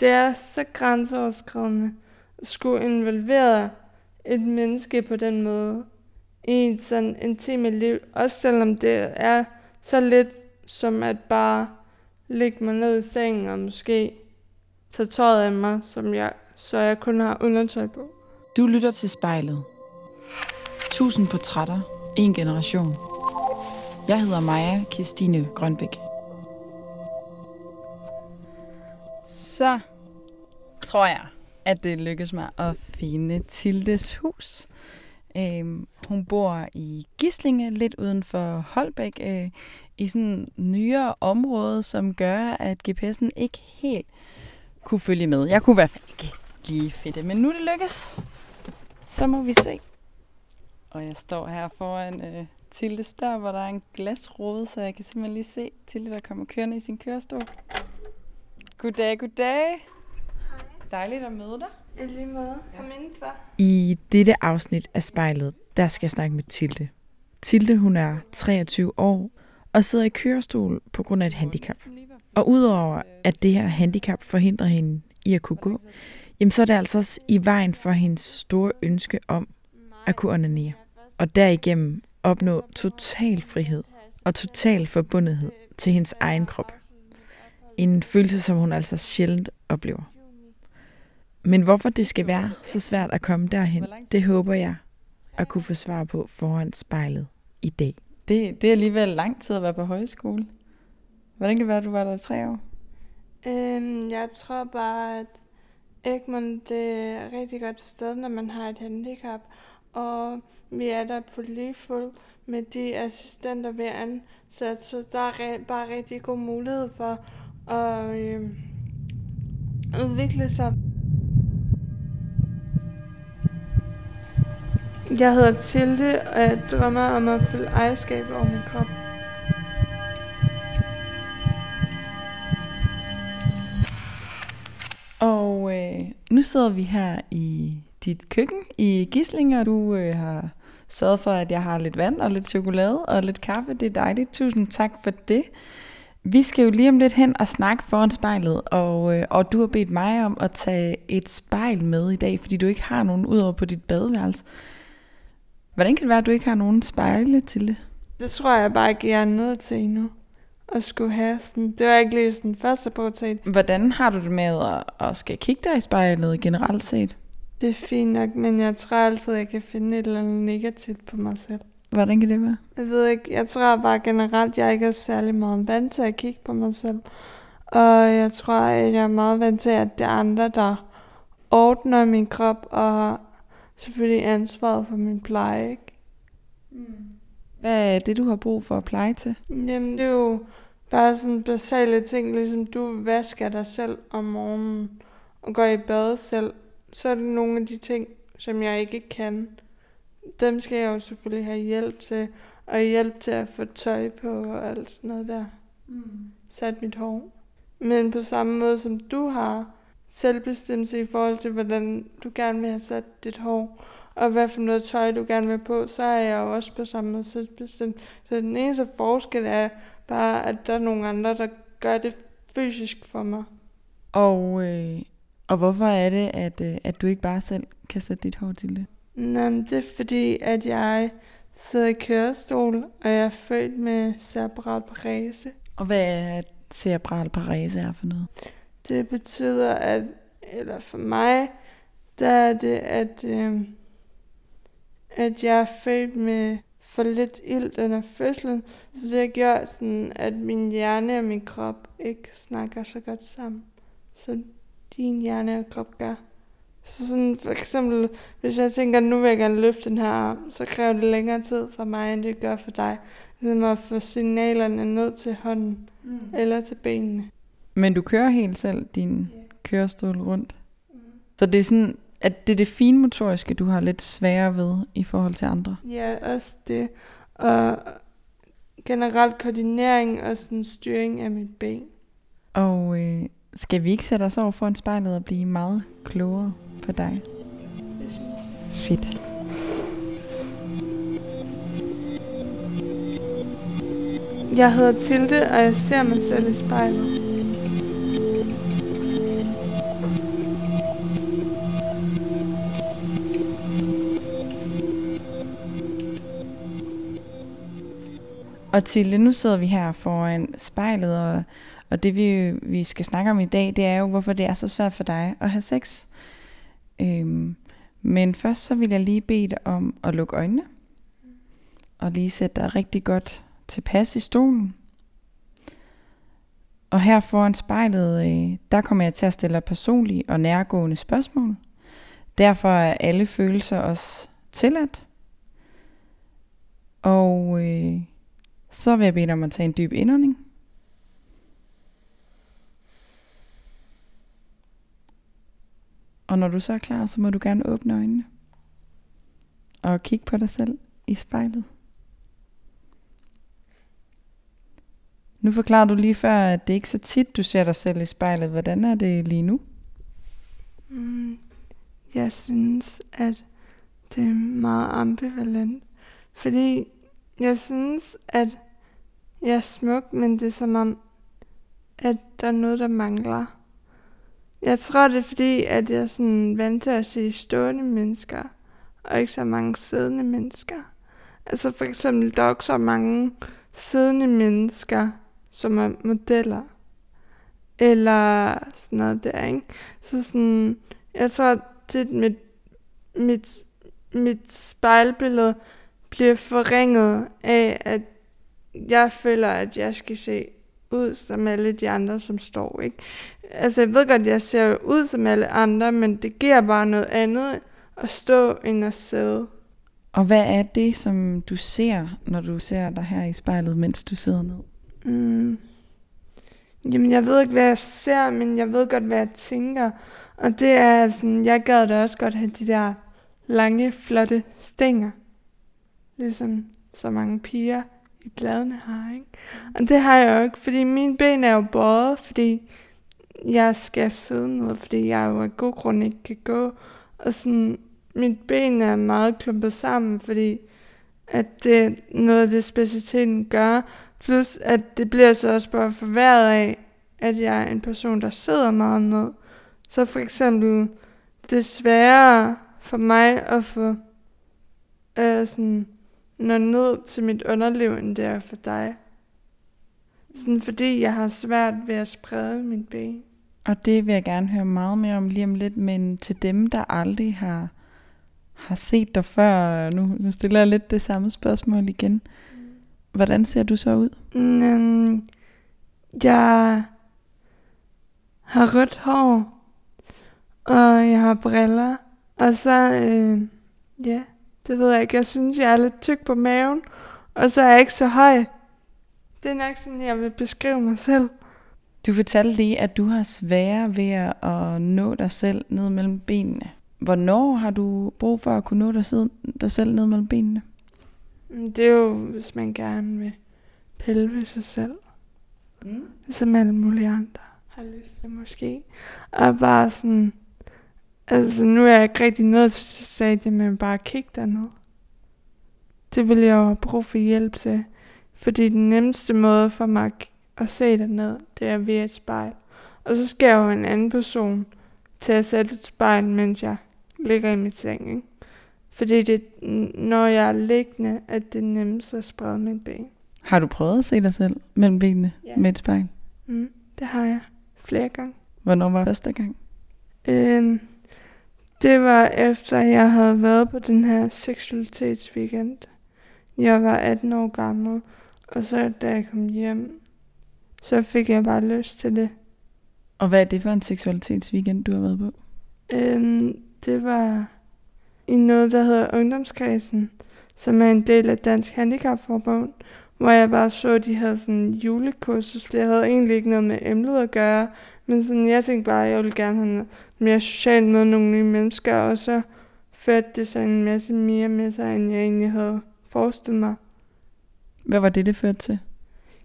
Det er så grænseoverskridende at skulle involvere et menneske på den måde i et sådan intimt liv, også selvom det er så lidt som at bare lægge mig ned i sengen og måske tage tøjet af mig, som jeg, så jeg kun har undertøj på. Du lytter til spejlet. Tusind portrætter, en generation. Jeg hedder Maja Kirstine Grønbæk. Så tror jeg, at det lykkes mig at finde Tildes hus. Øhm, hun bor i Gislinge, lidt uden for Holbæk, øh, i sådan nyere område, som gør, at GPS'en ikke helt kunne følge med. Jeg kunne i hvert fald ikke lige fedt men nu det lykkes. Så må vi se. Og jeg står her foran øh, Tildes dør, hvor der er en glasrude, så jeg kan simpelthen lige se Tilde, der kommer kørende i sin kørestol. Goddag, goddag. Hej. Dejligt at møde dig. I lige måde. Kom indenfor. I dette afsnit af spejlet, der skal jeg snakke med Tilde. Tilde, hun er 23 år og sidder i kørestol på grund af et handicap. Og udover at det her handicap forhindrer hende i at kunne gå, jamen så er det altså også i vejen for hendes store ønske om at kunne onanere. Og derigennem opnå total frihed og total forbundethed til hendes egen krop. En følelse, som hun altså sjældent oplever. Men hvorfor det skal være så svært at komme derhen, det håber jeg at kunne få svar på foran spejlet i dag. Det, det er alligevel lang tid at være på højskole. Hvordan kan det være, at du var der i tre år? Øhm, jeg tror bare, at Egmont det er et rigtig godt sted, når man har et handicap. Og vi er der på lige fod med de assistenter, vi er ansat, så der er bare rigtig god mulighed for at øh, udvikle sig. Jeg hedder Tilde, og jeg drømmer om at følge ejerskab over min krop. Og øh, nu sidder vi her i dit køkken i Gisling, og du øh, har sørget for, at jeg har lidt vand og lidt chokolade og lidt kaffe. Det er dejligt. Tusind tak for det. Vi skal jo lige om lidt hen og snakke foran spejlet, og, øh, og du har bedt mig om at tage et spejl med i dag, fordi du ikke har nogen udover på dit badeværelse. Hvordan kan det være, at du ikke har nogen spejle til det? Det tror jeg bare ikke, jeg er nødt til endnu. At skulle have sådan. Det var ikke lige sådan første prioritet. Hvordan har du det med at, at skal kigge dig i spejlet generelt set? Det er fint nok, men jeg tror altid, at jeg kan finde et eller andet negativt på mig selv. Hvordan kan det være? Jeg ved ikke, jeg tror bare generelt, jeg ikke er særlig meget vant til at kigge på mig selv. Og jeg tror, at jeg er meget vant til, at det er andre, der ordner min krop og har selvfølgelig ansvaret for min pleje. Ikke? Mm. Hvad er det, du har brug for at pleje til? Jamen, det er jo bare sådan basale ting, ligesom du vasker dig selv om morgenen og går i bad selv. Så er det nogle af de ting, som jeg ikke kan. Dem skal jeg jo selvfølgelig have hjælp til, og hjælp til at få tøj på og alt sådan noget der. Mm. Sat mit hår. Men på samme måde som du har selvbestemmelse i forhold til, hvordan du gerne vil have sat dit hår, og hvad for noget tøj du gerne vil på, så er jeg jo også på samme måde selvbestemt. Så den eneste forskel er bare, at der er nogle andre, der gør det fysisk for mig. Og, øh, og hvorfor er det, at, øh, at du ikke bare selv kan sætte dit hår til det? Nå, det er fordi, at jeg sidder i kørestol, og jeg er født med cerebral parese. Og hvad er cerebral parese er for noget? Det betyder, at, eller for mig, der er det, at, øh, at jeg er født med for lidt ild under fødslen, så det har gjort sådan, at min hjerne og min krop ikke snakker så godt sammen, som din hjerne og krop gør. Så sådan for eksempel, hvis jeg tænker, nu vil jeg gerne løfte den her arm, så kræver det længere tid for mig, end det gør for dig. Ligesom at få signalerne ned til hånden mm. eller til benene. Men du kører helt selv din yeah. kørestol rundt. Mm. Så det er sådan, at det er det finmotoriske, du har lidt sværere ved i forhold til andre. Ja, også det. Og generelt koordinering og sådan styring af mit ben. Og øh, skal vi ikke sætte os over foran spejlet og blive meget klogere på dig. Fedt. Jeg hedder Tilde, og jeg ser mig selv i spejlet. Og til nu sidder vi her foran spejlet, og, og det vi, vi skal snakke om i dag, det er jo, hvorfor det er så svært for dig at have sex. Øhm, men først så vil jeg lige bede dig om at lukke øjnene, og lige sætte dig rigtig godt tilpas i stolen. Og her foran spejlet, øh, der kommer jeg til at stille personlige og nærgående spørgsmål. Derfor er alle følelser også tilladt. Og øh, så vil jeg bede dig om at tage en dyb indånding. Og når du så er klar, så må du gerne åbne øjnene. Og kigge på dig selv i spejlet. Nu forklarer du lige før, at det ikke er så tit, du ser dig selv i spejlet. Hvordan er det lige nu? Mm, jeg synes, at det er meget ambivalent. Fordi jeg synes, at jeg er smuk, men det er som om, at der er noget, der mangler. Jeg tror, det er fordi, at jeg er sådan vant til at se stående mennesker, og ikke så mange siddende mennesker. Altså for eksempel, der er ikke så mange siddende mennesker, som er modeller. Eller sådan noget der, ikke? Så sådan, jeg tror, det mit, mit, mit spejlbillede bliver forringet af, at jeg føler, at jeg skal se ud som alle de andre, som står, ikke? Altså, jeg ved godt, at jeg ser ud som alle andre, men det giver bare noget andet at stå end at sidde. Og hvad er det, som du ser, når du ser dig her i spejlet, mens du sidder ned? Mm. Jamen, jeg ved ikke, hvad jeg ser, men jeg ved godt, hvad jeg tænker. Og det er sådan, jeg gad da også godt have de der lange, flotte stænger. Ligesom så mange piger i bladene her, ikke? Og det har jeg jo ikke, fordi mine ben er jo båret, fordi jeg skal sidde ned, fordi jeg jo af god grund ikke kan gå. Og sådan, mit ben er meget klumpet sammen, fordi at det er noget af det specialiteten gør. Plus at det bliver så også bare forværret af, at jeg er en person, der sidder meget ned. Så for eksempel, det er sværere for mig at få øh, sådan, nå ned til mit underliv, end det er for dig. Sådan fordi jeg har svært ved at sprede min ben. Og det vil jeg gerne høre meget mere om lige om lidt, men til dem, der aldrig har, har set dig før, nu, nu stiller jeg lidt det samme spørgsmål igen. Hvordan ser du så ud? Mm, jeg har rødt hår, og jeg har briller, og så, øh, ja, det ved jeg ikke, jeg synes, jeg er lidt tyk på maven, og så er jeg ikke så høj. Det er nok sådan, jeg vil beskrive mig selv. Du fortalte lige, at du har svære ved at nå dig selv ned mellem benene. Hvornår har du brug for at kunne nå dig, dig selv ned mellem benene? Mm, det er jo, hvis man gerne vil pille ved sig selv. Mm. Som alle mulige andre har lyst til måske. Og bare sådan, altså nu er jeg ikke rigtig nødt til at sige det, men bare kigge derned. Det vil jeg jo have brug for hjælp til. Fordi den nemmeste måde for mig at se derned, det er ved et spejl. Og så skal jeg jo en anden person til at sætte et spejl, mens jeg ligger i mit seng. Ikke? Fordi det, når jeg er liggende, at det er nemmest at sprede mit ben. Har du prøvet at se dig selv mellem benene ja. med et spejl? Mm, det har jeg flere gange. Hvornår var første gang? Øhm, det var efter, jeg havde været på den her seksualitetsweekend. Jeg var 18 år gammel, og så da jeg kom hjem, så fik jeg bare lyst til det. Og hvad er det for en seksualitetsweekend, du har været på? Øhm, det var i noget, der hedder Ungdomskredsen, som er en del af Dansk Handicapforbund, hvor jeg bare så, at de havde sådan en julekursus. Det havde egentlig ikke noget med emnet at gøre, men sådan, jeg tænkte bare, at jeg ville gerne have noget mere socialt med nogle nye mennesker, og så førte det så en masse mere med sig, end jeg egentlig havde forestillet mig. Hvad var det, det førte til?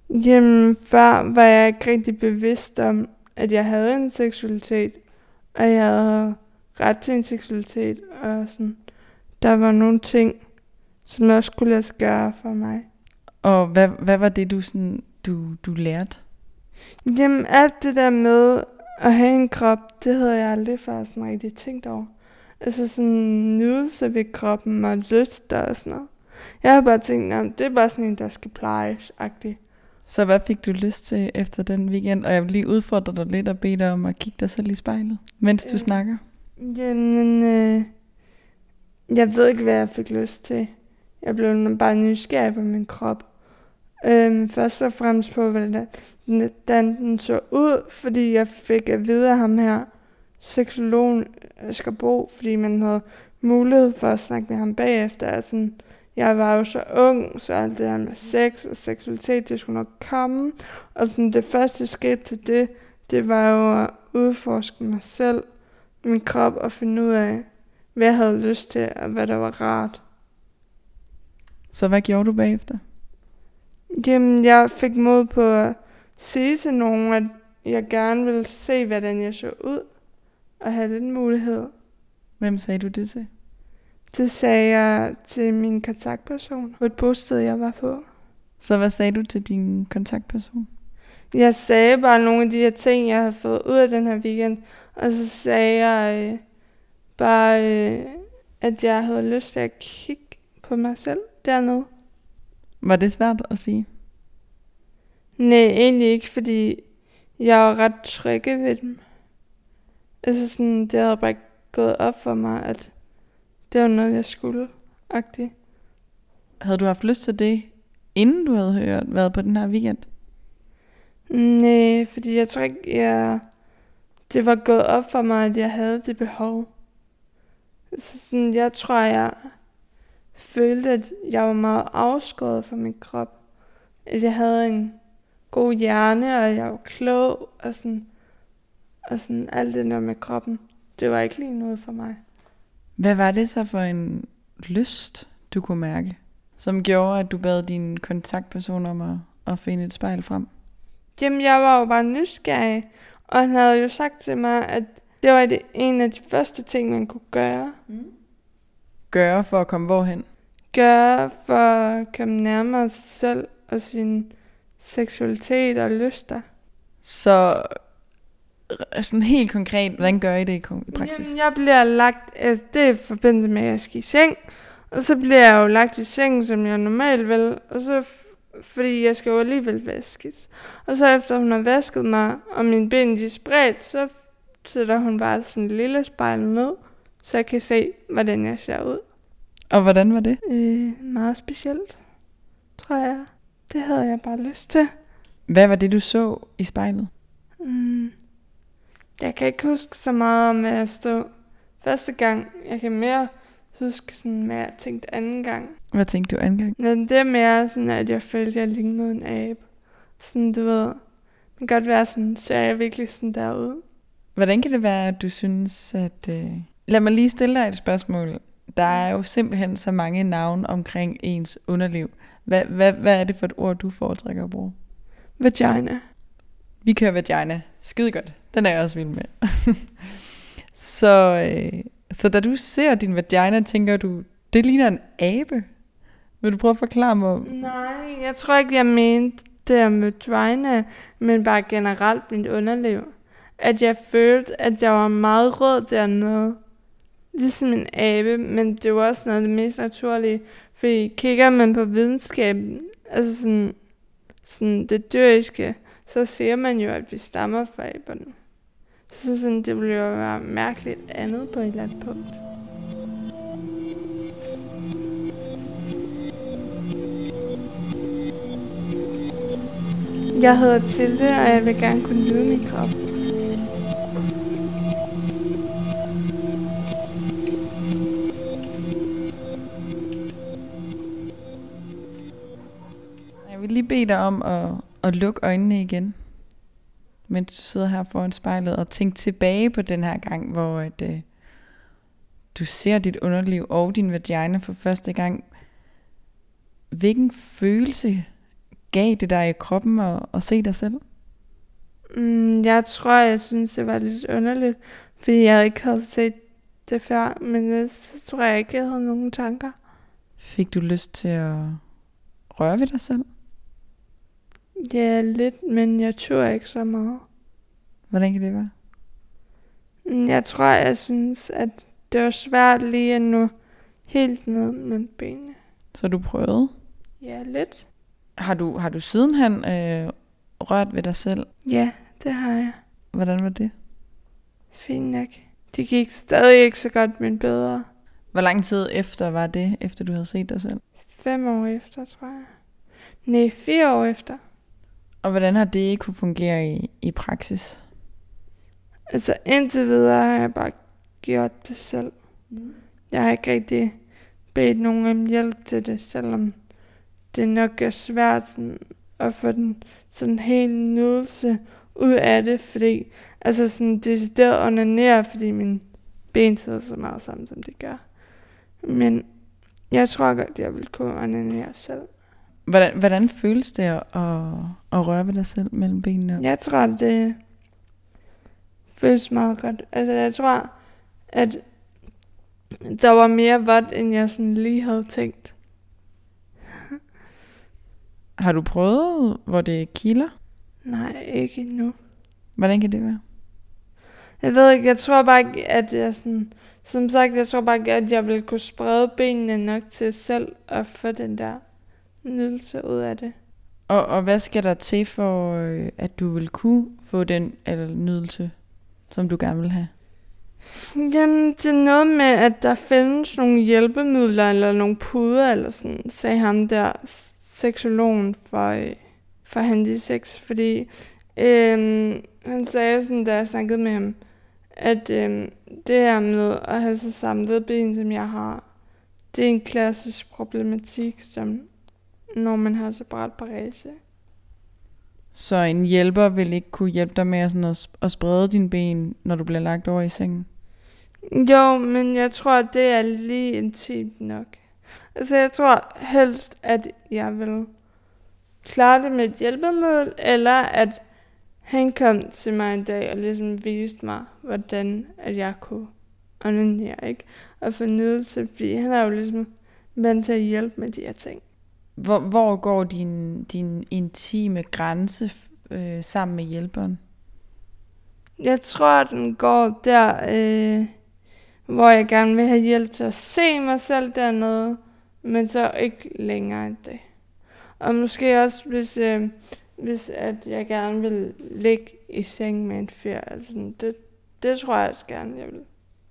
Jamen, før var jeg ikke rigtig bevidst om, at jeg havde en seksualitet, og jeg havde ret til en seksualitet, og sådan, der var nogle ting, som også skulle lade sig gøre for mig. Og hvad, hvad var det, du, sådan, du, du lærte? Jamen, alt det der med at have en krop, det havde jeg aldrig før sådan rigtig tænkt over. Altså sådan nydelse ved kroppen og lyst og sådan noget. Jeg har bare tænkt, at det er bare sådan en, der skal plejes -agtig. Så hvad fik du lyst til efter den weekend? Og jeg vil lige udfordre dig lidt og bede dig om at kigge dig selv i spejlet, mens du Øh. snakker. Jamen, øh, jeg ved ikke, hvad jeg fik lyst til. Jeg blev bare nysgerrig på min krop. Øhm, først og fremmest på, hvordan den, så ud, fordi jeg fik at vide af ham her, seksologen skal bo, fordi man havde mulighed for at snakke med ham bagefter. Altså, jeg var jo så ung, så alt det her med sex og seksualitet, det skulle nok komme. Og sådan, det første skridt til det, det var jo at udforske mig selv, min krop og finde ud af, hvad jeg havde lyst til, og hvad der var rart. Så hvad gjorde du bagefter? Jamen, jeg fik mod på at sige til nogen, at jeg gerne ville se, hvordan jeg så ud, og have den mulighed. Hvem sagde du det til? Det sagde jeg til min kontaktperson på et bosted, jeg var på. Så hvad sagde du til din kontaktperson? Jeg sagde bare nogle af de her ting, jeg havde fået ud af den her weekend, og så sagde jeg øh, bare, øh, at jeg havde lyst til at kigge på mig selv dernede. Var det svært at sige? Nej, egentlig ikke, fordi jeg var ret trygge ved dem. Altså sådan, det havde bare ikke gået op for mig, at det var noget, jeg skulle. -agtigt. Havde du haft lyst til det, inden du havde hørt, været på den her weekend? Nej, fordi jeg tror ikke, jeg... det var gået op for mig, at jeg havde det behov. Så sådan, jeg tror, jeg følte, at jeg var meget afskåret fra min krop. At jeg havde en god hjerne, og jeg var klog, og sådan, og sådan alt det der med kroppen. Det var ikke lige noget for mig. Hvad var det så for en lyst, du kunne mærke, som gjorde, at du bad din kontaktperson om at, at finde et spejl frem? Jamen, jeg var jo bare nysgerrig, og han havde jo sagt til mig, at det var det en af de første ting, man kunne gøre. Gøre for at komme hvorhen? gøre for at komme nærmere sig selv og sin seksualitet og lyster? Så sådan helt konkret, hvordan gør I det i, praksis? Jamen, jeg bliver lagt, altså det er i forbindelse med, at jeg skal i seng, og så bliver jeg jo lagt i sengen, som jeg normalt vil, og så fordi jeg skal jo alligevel vaskes. Og så efter hun har vasket mig, og mine ben de er spredt, så sætter hun bare sådan en lille spejl ned, så jeg kan se, hvordan jeg ser ud. Og hvordan var det? Øh, meget specielt, tror jeg. Det havde jeg bare lyst til. Hvad var det, du så i spejlet? Mm. Jeg kan ikke huske så meget om, hvad jeg stod første gang. Jeg kan mere huske, sådan, hvad jeg tænkte anden gang. Hvad tænkte du anden gang? Men det er mere sådan, at jeg følte, at jeg lignede en abe. Sådan, du ved, det kan godt være sådan, ser jeg virkelig sådan derud. Hvordan kan det være, at du synes, at... Øh... Lad mig lige stille dig et spørgsmål. Der er jo simpelthen så mange navne omkring ens underliv. Hvad, hvad, hvad er det for et ord, du foretrækker at bruge? Vagina. Vi kører vagina. Skide godt. Den er jeg også vild med. så, øh, så da du ser din vagina, tænker du, det ligner en abe? Vil du prøve at forklare mig? Nej, jeg tror ikke, jeg mente det med vagina, men bare generelt mit underliv. At jeg følte, at jeg var meget rød dernede. Ligesom en abe, men det var også noget af det mest naturlige. Fordi kigger man på videnskaben, altså sådan, sådan det dyriske, så ser man jo, at vi stammer fra aberne. Så sådan, det ville jo være mærkeligt andet på et eller andet punkt. Jeg hedder Tilde, og jeg vil gerne kunne lyde min krop. Lige bede dig om at, at lukke øjnene igen, mens du sidder her foran spejlet og tænke tilbage på den her gang, hvor at, øh, du ser dit underliv og din vagina for første gang. Hvilken følelse gav det dig i kroppen at, at se dig selv? Mm, jeg tror, jeg synes, det var lidt underligt, fordi jeg ikke havde set det før, men så tror jeg ikke, jeg havde nogen tanker. Fik du lyst til at røre ved dig selv? Ja, lidt, men jeg turde ikke så meget. Hvordan kan det være? Mm, Jeg tror, jeg synes, at det var svært lige at nå helt ned med benene. Så du prøvede? Ja, lidt. Har du, har du sidenhen øh, rørt ved dig selv? Ja, det har jeg. Hvordan var det? Fint nok. Det gik stadig ikke så godt, men bedre. Hvor lang tid efter var det, efter du havde set dig selv? Fem år efter, tror jeg. Nej, fire år efter. Og hvordan har det kunne fungere i, i praksis? Altså indtil videre har jeg bare gjort det selv. Mm. Jeg har ikke rigtig bedt nogen om hjælp til det, selvom det nok er svært sådan, at få den sådan helt nydelse ud af det, fordi altså sådan decideret onanere, fordi min ben sidder så meget sammen, som det gør. Men jeg tror godt, jeg vil kunne onanere selv. Hvordan, hvordan føles det at, at, at røre ved dig selv mellem benene? Jeg tror, det føles meget godt. Altså, jeg tror, at der var mere vådt, end jeg sådan lige havde tænkt. Har du prøvet, hvor det kilder? Nej, ikke endnu. Hvordan kan det være? Jeg ved ikke, jeg tror bare ikke, at jeg sådan... Som sagt, jeg tror bare ikke, at jeg ville kunne sprede benene nok til selv at få den der nydelse ud af det. Og, og hvad skal der til for, øh, at du vil kunne få den eller nydelse, som du gerne vil have? Jamen, det er noget med, at der findes nogle hjælpemidler, eller nogle puder, eller sådan, sagde ham der, seksologen for, øh, for handisex, fordi øhm, han sagde sådan, da jeg snakkede med ham, at øhm, det her med at have så samlet ben, som jeg har, det er en klassisk problematik, som når man har separat parese. Så en hjælper vil ikke kunne hjælpe dig med sådan at, at sprede dine ben, når du bliver lagt over i sengen? Jo, men jeg tror, at det er lige intimt nok. Altså, jeg tror helst, at jeg vil klare det med et hjælpemiddel, eller at han kom til mig en dag og ligesom viste mig, hvordan at jeg kunne onanere, ikke? Og få nydelse, fordi han er jo ligesom vant til at hjælpe med de her ting. Hvor, hvor går din, din intime grænse øh, sammen med hjælperen? Jeg tror, den går der, øh, hvor jeg gerne vil have hjælp til at se mig selv dernede, men så ikke længere end det. Og måske også, hvis, øh, hvis at jeg gerne vil ligge i seng med en fyr. Altså, det, det tror jeg også gerne, jeg vil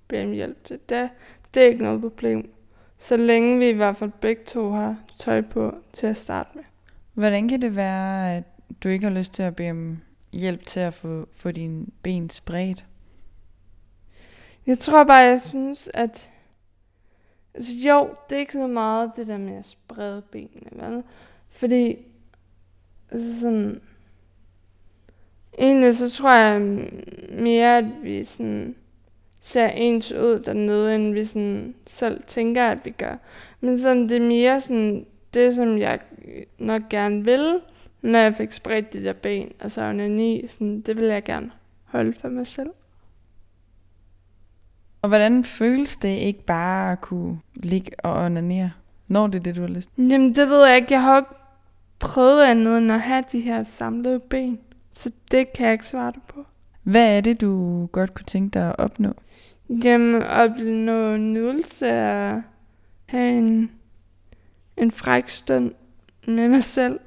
bede om hjælp til. Det, det er ikke noget problem. Så længe vi i hvert fald begge to har tøj på til at starte med. Hvordan kan det være, at du ikke har lyst til at bede om hjælp til at få, få dine ben spredt? Jeg tror bare, jeg synes, at... Altså jo, det er ikke så meget det der med at sprede benene, vel? Fordi, altså sådan... Egentlig så tror jeg mere, at vi sådan ser ens ud dernede, end vi sådan selv tænker, at vi gør. Men sådan, det er mere sådan, det som jeg nok gerne vil, når jeg fik spredt de der ben, altså onani, sådan, det vil jeg gerne holde for mig selv. Og hvordan føles det ikke bare at kunne ligge og onanere, når det er det, du har lyst Jamen, det ved jeg ikke. Jeg har ikke prøvet andet end at have de her samlede ben. Så det kan jeg ikke svare dig på. Hvad er det, du godt kunne tænke dig at opnå? Jamen, opnå nydelse af have en, en fræk stund med mig selv.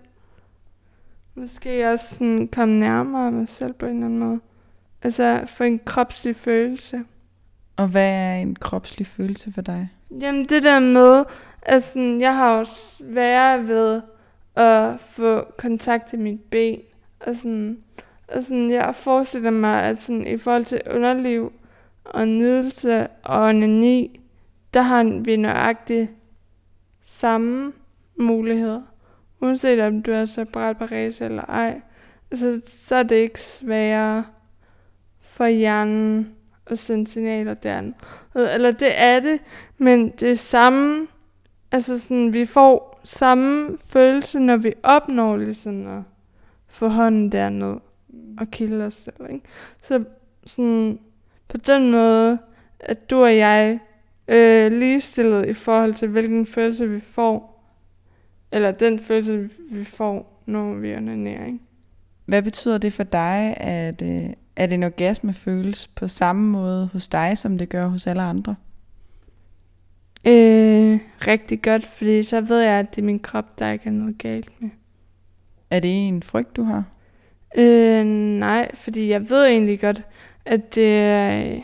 Måske også sådan komme nærmere mig selv på en eller anden måde. Altså få en kropslig følelse. Og hvad er en kropslig følelse for dig? Jamen det der med, at sådan, jeg har også svært ved at få kontakt til mit ben. Og sådan, og sådan, jeg forestiller mig, at sådan, i forhold til underliv og nydelse og onani, der har vi nøjagtigt samme muligheder. Uanset om du er separat parese eller ej, altså, så er det ikke sværere for hjernen at sende signaler derinde. Eller det er det, men det er samme, altså sådan, vi får samme følelse, når vi opnår ligesom at få hånden derned og kilde os selv. Ikke? Så sådan, på den måde, at du og jeg øh, ligestillet i forhold til, hvilken følelse vi får, eller den følelse, vi får, når vi onanerer. Ikke? Hvad betyder det for dig, at, øh, at en orgasme føles på samme måde hos dig, som det gør hos alle andre? Øh, rigtig godt, fordi så ved jeg, at det er min krop, der ikke er noget galt med. Er det en frygt, du har? Øh, nej, fordi jeg ved egentlig godt, at det er,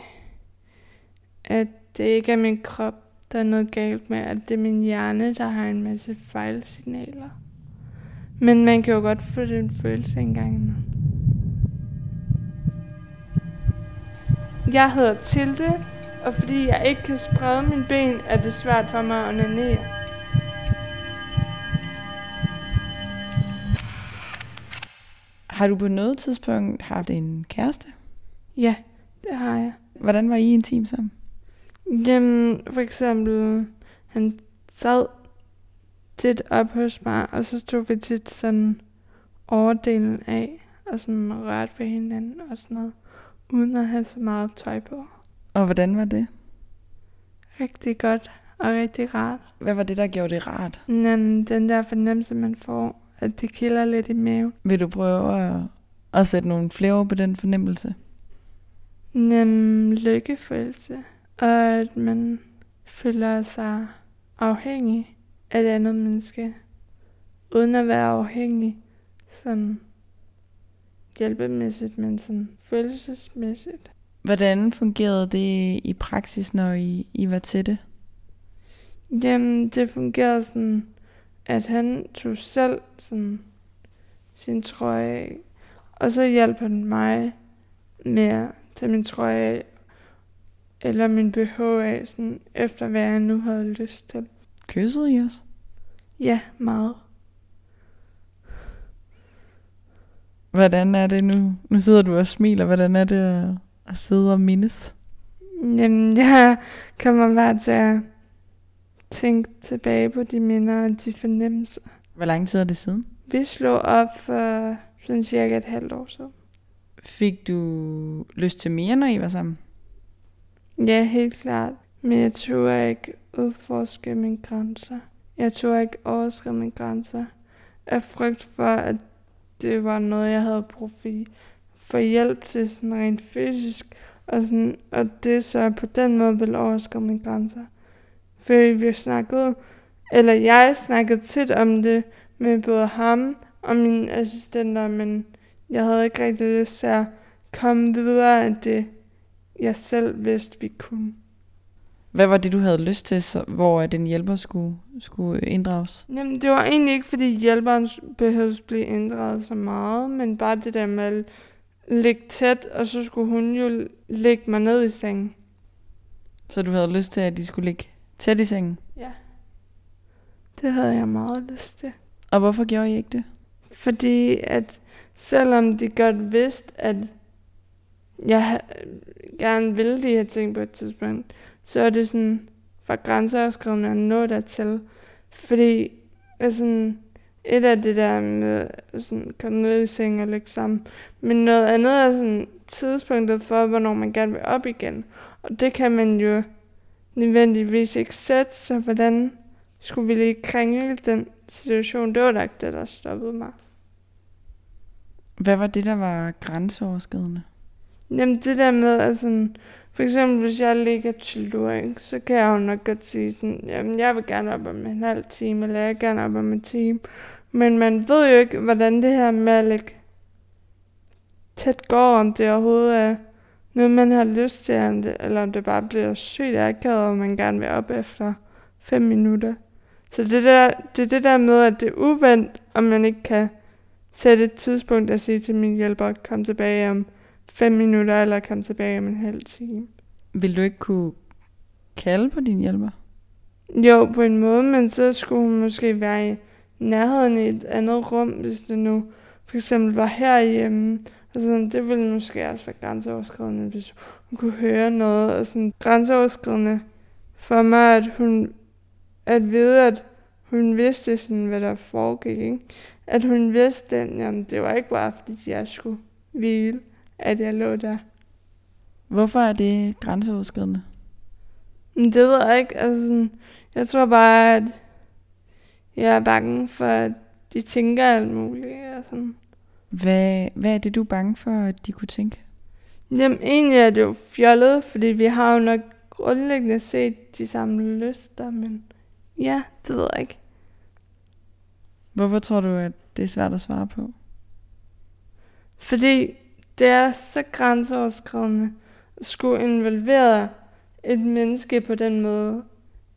at det ikke er min krop, der er noget galt med, at det er min hjerne, der har en masse fejlsignaler. Men man kan jo godt få den følelse engang imellem. Jeg hedder Tilde, og fordi jeg ikke kan sprede mine ben, er det svært for mig at onanere. Har du på noget tidspunkt haft en kæreste? Ja, det har jeg. Hvordan var I intim sammen? Jamen, for eksempel, han sad tit op hos mig, og så stod vi tit sådan overdelen af, og sådan rørte ved hinanden og sådan noget, uden at have så meget tøj på. Og hvordan var det? Rigtig godt og rigtig rart. Hvad var det, der gjorde det rart? Men den der fornemmelse, man får, at det kilder lidt i maven. Vil du prøve at, at sætte nogle flere ord på den fornemmelse? Nem lykkefølelse, og at man føler sig afhængig af et andet menneske, uden at være afhængig sådan hjælpemæssigt, men sådan følelsesmæssigt. Hvordan fungerede det i praksis, når I, I var til det? Jamen, det fungerede sådan, at han tog selv sådan sin trøje af, og så hjalp han mig med at tage min trøje af, eller min BH af, sådan, efter hvad jeg nu havde lyst til. Kyssede I os? Ja, meget. Hvordan er det nu? Nu sidder du og smiler. Hvordan er det at, at sidde og mindes? Jamen, jeg kommer bare til at tænke tilbage på de minder og de fornemmelser. Hvor lang tid er det siden? Vi slog op for sådan cirka et halvt år siden. Fik du lyst til mere, når I var sammen? Ja, helt klart. Men jeg turde ikke udforske mine grænser. Jeg turde ikke overskride mine grænser. Af frygt for, at det var noget, jeg havde brug for, for hjælp til sådan rent fysisk. Og, sådan, og det så på den måde ville overskride mine grænser. For vi snakkede, eller jeg snakkede tit om det med både ham og mine assistenter, men jeg havde ikke rigtig lyst til at komme videre af det, jeg selv vidste, vi kunne. Hvad var det, du havde lyst til, så, hvor den hjælper skulle, skulle inddrages? Jamen, det var egentlig ikke, fordi hjælperen behøvede at blive inddraget så meget, men bare det der med at ligge tæt, og så skulle hun jo lægge mig ned i sengen. Så du havde lyst til, at de skulle ligge tæt i sengen? Ja. Det havde jeg meget lyst til. Og hvorfor gjorde I ikke det? Fordi at selvom de godt vidste, at jeg gerne ville de her ting på et tidspunkt, så er det sådan for grænseoverskridende at nå dertil. Fordi altså, et af det der med sådan, komme ned i seng og lægge sammen, men noget andet er sådan tidspunktet for, hvornår man gerne vil op igen. Og det kan man jo nødvendigvis ikke sætte, så hvordan skulle vi lige kringle den situation? Det var da ikke det, der stoppede mig. Hvad var det, der var grænseoverskridende? Jamen det der med, at sådan, for eksempel hvis jeg ligger til luring, så kan jeg jo nok godt sige sådan, jamen jeg vil gerne op om en halv time, eller jeg vil gerne op om en time. Men man ved jo ikke, hvordan det her med at ligge tæt går, om det overhovedet er noget, man har lyst til, det, eller om det bare bliver sygt akavet, og man gerne vil op efter fem minutter. Så det, der, det er det der med, at det er uvendt, om man ikke kan sætte et tidspunkt at sige til min hjælper, komme tilbage om fem minutter, eller komme tilbage om en halv time. Vil du ikke kunne kalde på din hjælper? Jo, på en måde, men så skulle hun måske være i nærheden i et andet rum, hvis det nu for eksempel var herhjemme. Og sådan, det ville måske også være grænseoverskridende, hvis hun kunne høre noget. Og sådan grænseoverskridende for mig, at hun at vide, at hun vidste, sådan, hvad der foregik. Ikke? At hun vidste, at jamen, det var ikke bare, fordi jeg skulle hvile, at jeg lå der. Hvorfor er det grænseoverskridende? Men det ved jeg ikke. Altså, jeg tror bare, at jeg er bange for, at de tænker alt muligt. Og sådan. Hvad, hvad er det, du er bange for, at de kunne tænke? Jamen, egentlig er det jo fjollet, fordi vi har jo nok grundlæggende set de samme lyster, men ja, det ved jeg ikke. Hvorfor tror du, at det er svært at svare på? Fordi det er så grænseoverskridende at skulle involvere et menneske på den måde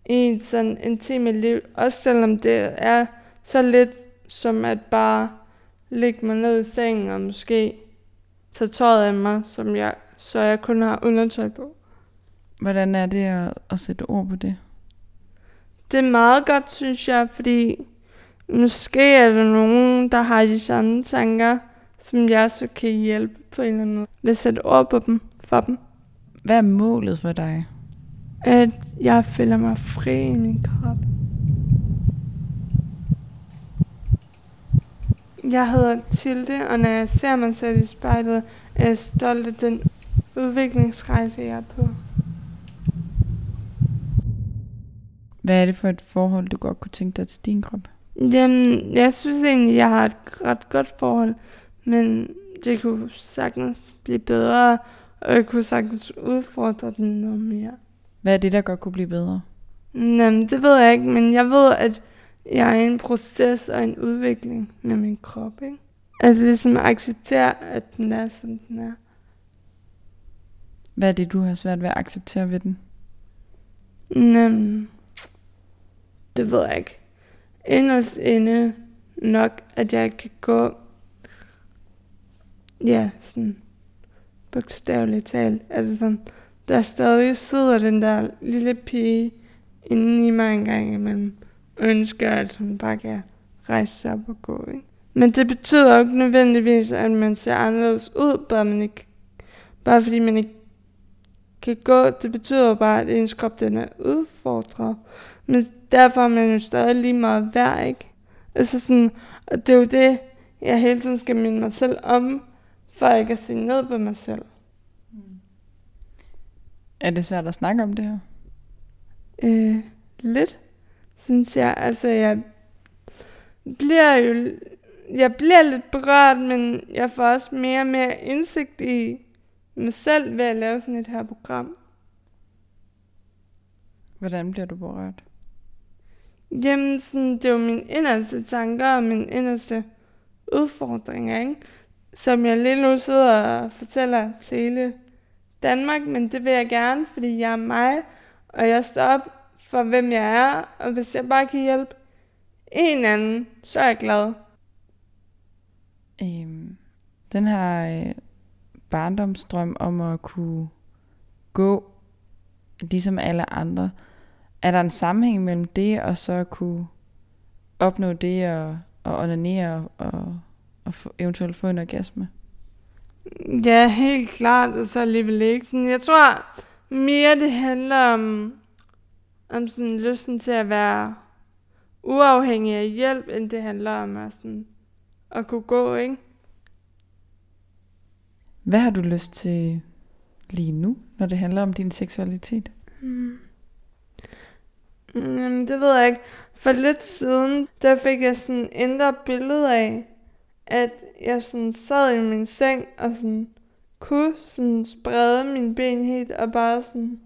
i et sådan intime liv, også selvom det er så lidt som at bare lægge mig ned i sengen og måske tage tøjet af mig, som jeg, så jeg kun har undertøj på. Hvordan er det at, at sætte ord på det? Det er meget godt, synes jeg, fordi måske er der nogen, der har de samme tanker, som jeg så kan hjælpe på en eller anden måde. Ved at sætte ord på dem for dem. Hvad er målet for dig? At jeg føler mig fri i min krop. Jeg hedder Tilde, og når jeg ser mig selv i spejlet, er jeg stolt af den udviklingsrejse, jeg er på. Hvad er det for et forhold, du godt kunne tænke dig til din krop? Jamen, jeg synes egentlig, jeg har et ret godt forhold, men det kunne sagtens blive bedre, og jeg kunne sagtens udfordre den noget mere. Hvad er det, der godt kunne blive bedre? Jamen, det ved jeg ikke, men jeg ved, at jeg er i en proces og en udvikling med min krop, ikke? Altså ligesom acceptere, at den er, som den er. Hvad er det, du har svært ved at acceptere ved den? Jamen, det ved jeg ikke. Inderst inde nok, at jeg kan gå, ja, sådan bogstaveligt talt. Altså sådan, der stadig sidder den der lille pige inden i mig en gang imellem, ønsker, at hun bare kan rejse sig op og gå, ikke? Men det betyder jo ikke nødvendigvis, at man ser anderledes ud, bare, man ikke, bare fordi man ikke kan gå. Det betyder jo bare, at ens krop den er udfordret. Men derfor er man jo stadig lige meget værd, ikke? Altså sådan, og det er jo det, jeg hele tiden skal minde mig selv om, for ikke at se ned på mig selv. Er det svært at snakke om det her? Øh, lidt, synes jeg. Altså, jeg bliver jo... Jeg bliver lidt berørt, men jeg får også mere og mere indsigt i mig selv ved at lave sådan et her program. Hvordan bliver du berørt? Jamen, sådan, det er jo mine inderste tanker og mine inderste udfordringer, ikke? Som jeg lige nu sidder og fortæller til hele Danmark, men det vil jeg gerne, fordi jeg er mig, og jeg står op for, hvem jeg er, og hvis jeg bare kan hjælpe en anden, så er jeg glad. Øhm, den her øh, barndomsdrøm om at kunne gå ligesom alle andre, er der en sammenhæng mellem det og så at kunne opnå det og, og onanere og, og få, eventuelt få en orgasme? Ja, helt klart, og så alligevel ikke. Sådan, jeg tror mere, det handler om, om sådan lysten til at være uafhængig af hjælp, end det handler om at, sådan, at kunne gå, ikke? Hvad har du lyst til lige nu, når det handler om din seksualitet? Mm. Mm, det ved jeg ikke. For lidt siden, der fik jeg sådan ændret billede af, at jeg sådan sad i min seng og sådan kunne sådan sprede mine ben helt og bare sådan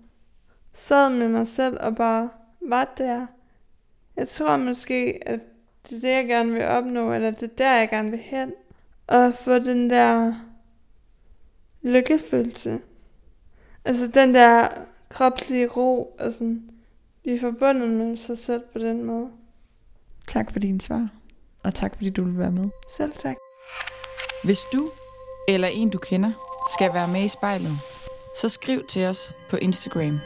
sad med mig selv og bare var der. Jeg tror måske, at det er det, jeg gerne vil opnå, eller det er der, jeg gerne vil hen. Og få den der lykkefølelse. Altså den der kropslige ro, og sådan blive forbundet med sig selv på den måde. Tak for din svar, og tak fordi du vil være med. Selv tak. Hvis du eller en du kender skal være med i spejlet, så skriv til os på Instagram